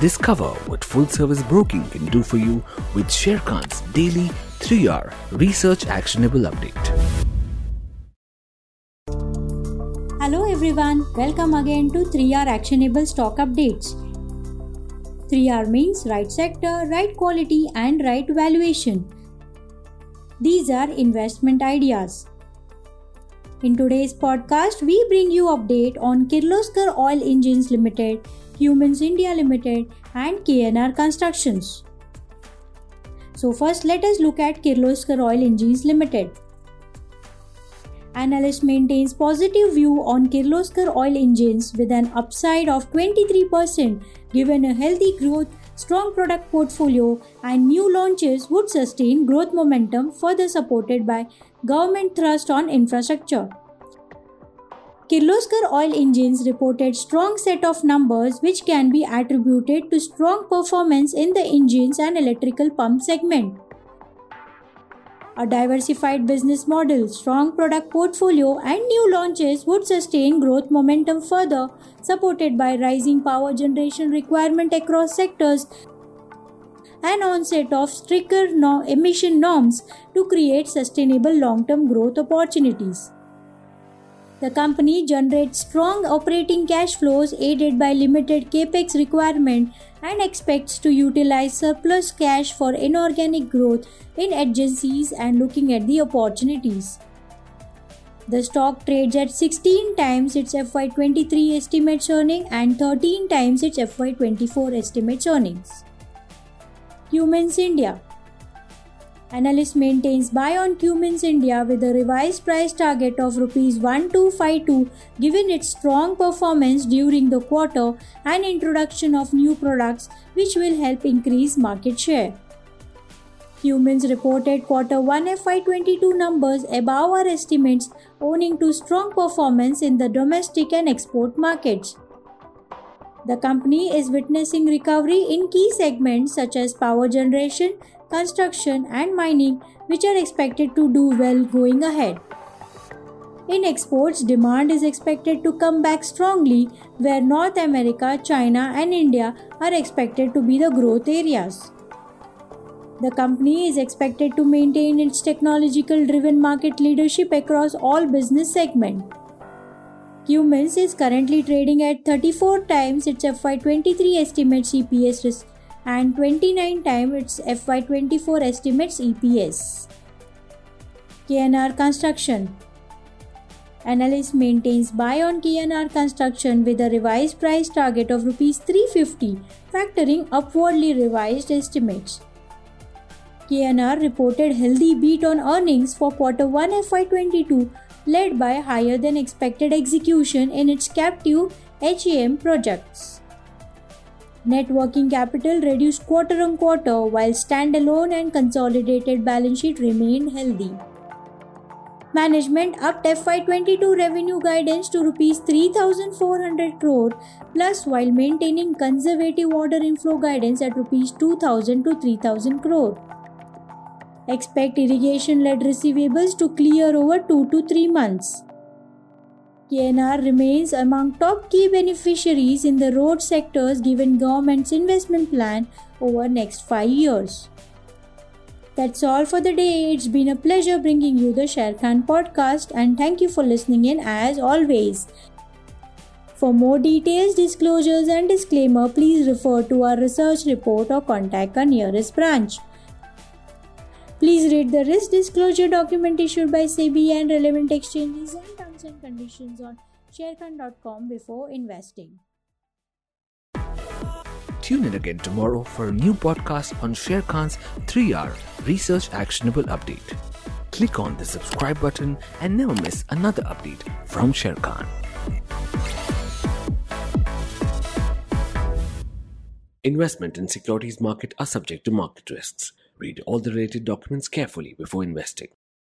Discover what full service broking can do for you with Sharekhan's daily 3R research actionable update. Hello everyone, welcome again to 3R actionable stock updates. 3R means right sector, right quality, and right valuation. These are investment ideas. In today's podcast, we bring you update on Kirloskar Oil Engines Limited, Cummins India Limited, and KNR Constructions. So first, let us look at Kirloskar Oil Engines Limited. Analyst maintains positive view on Kirloskar Oil Engines with an upside of 23% given a healthy growth, strong product portfolio and new launches would sustain growth momentum further supported by government thrust on infrastructure. Kirloskar Oil Engines reported strong set of numbers which can be attributed to strong performance in the engines and electrical pump segment. A diversified business model, strong product portfolio and new launches would sustain growth momentum further, supported by rising power generation requirement across sectors and onset of stricter no- emission norms to create sustainable long-term growth opportunities. The company generates strong operating cash flows aided by limited capex requirement and expects to utilize surplus cash for inorganic growth in agencies and looking at the opportunities. The stock trades at 16 times its FY23 estimates earning and 13 times its FY24 estimates earnings. Cummins India Analyst maintains buy on Cummins India with a revised price target of rupees 1252 given its strong performance during the quarter and introduction of new products which will help increase market share. Cummins reported quarter 1 FY22 numbers above our estimates owing to strong performance in the domestic and export markets. The company is witnessing recovery in key segments such as power generation, construction, and mining, which are expected to do well going ahead. In exports, demand is expected to come back strongly, where North America, China, and India are expected to be the growth areas. The company is expected to maintain its technological driven market leadership across all business segments. Cummins is currently trading at 34 times its FY23 estimates EPS and 29 times its FY24 estimates EPS. KNR Construction Analyst maintains buy on KNR Construction with a revised price target of Rs 350, factoring upwardly revised estimates. KNR reported healthy beat on earnings for quarter 1 FY22 led by higher than expected execution in its captive HAM projects. Net working capital reduced quarter on quarter while standalone and consolidated balance sheet remained healthy. Management upped FY22 revenue guidance to rupees 3400 crore plus while maintaining conservative order inflow guidance at rupees 2000 to 3000 crore. Expect irrigation led receivables to clear over 2 to 3 months. KNR remains among top key beneficiaries in the road sectors given government's investment plan over next 5 years. That's all for the day. It's been a pleasure bringing you the Sharekhan podcast and thank you for listening in as always. For more details, disclosures and disclaimer, please refer to our research report or contact our nearest branch. Please read the risk disclosure document issued by SEBI and relevant exchanges and terms and conditions on sharekhan.com before investing. Tune in again tomorrow for a new podcast on Sharekhan's 3R Research Actionable Update. Click on the subscribe button and never miss another update from Sharekhan. Investment in securities market are subject to market risks. Read all the related documents carefully before investing.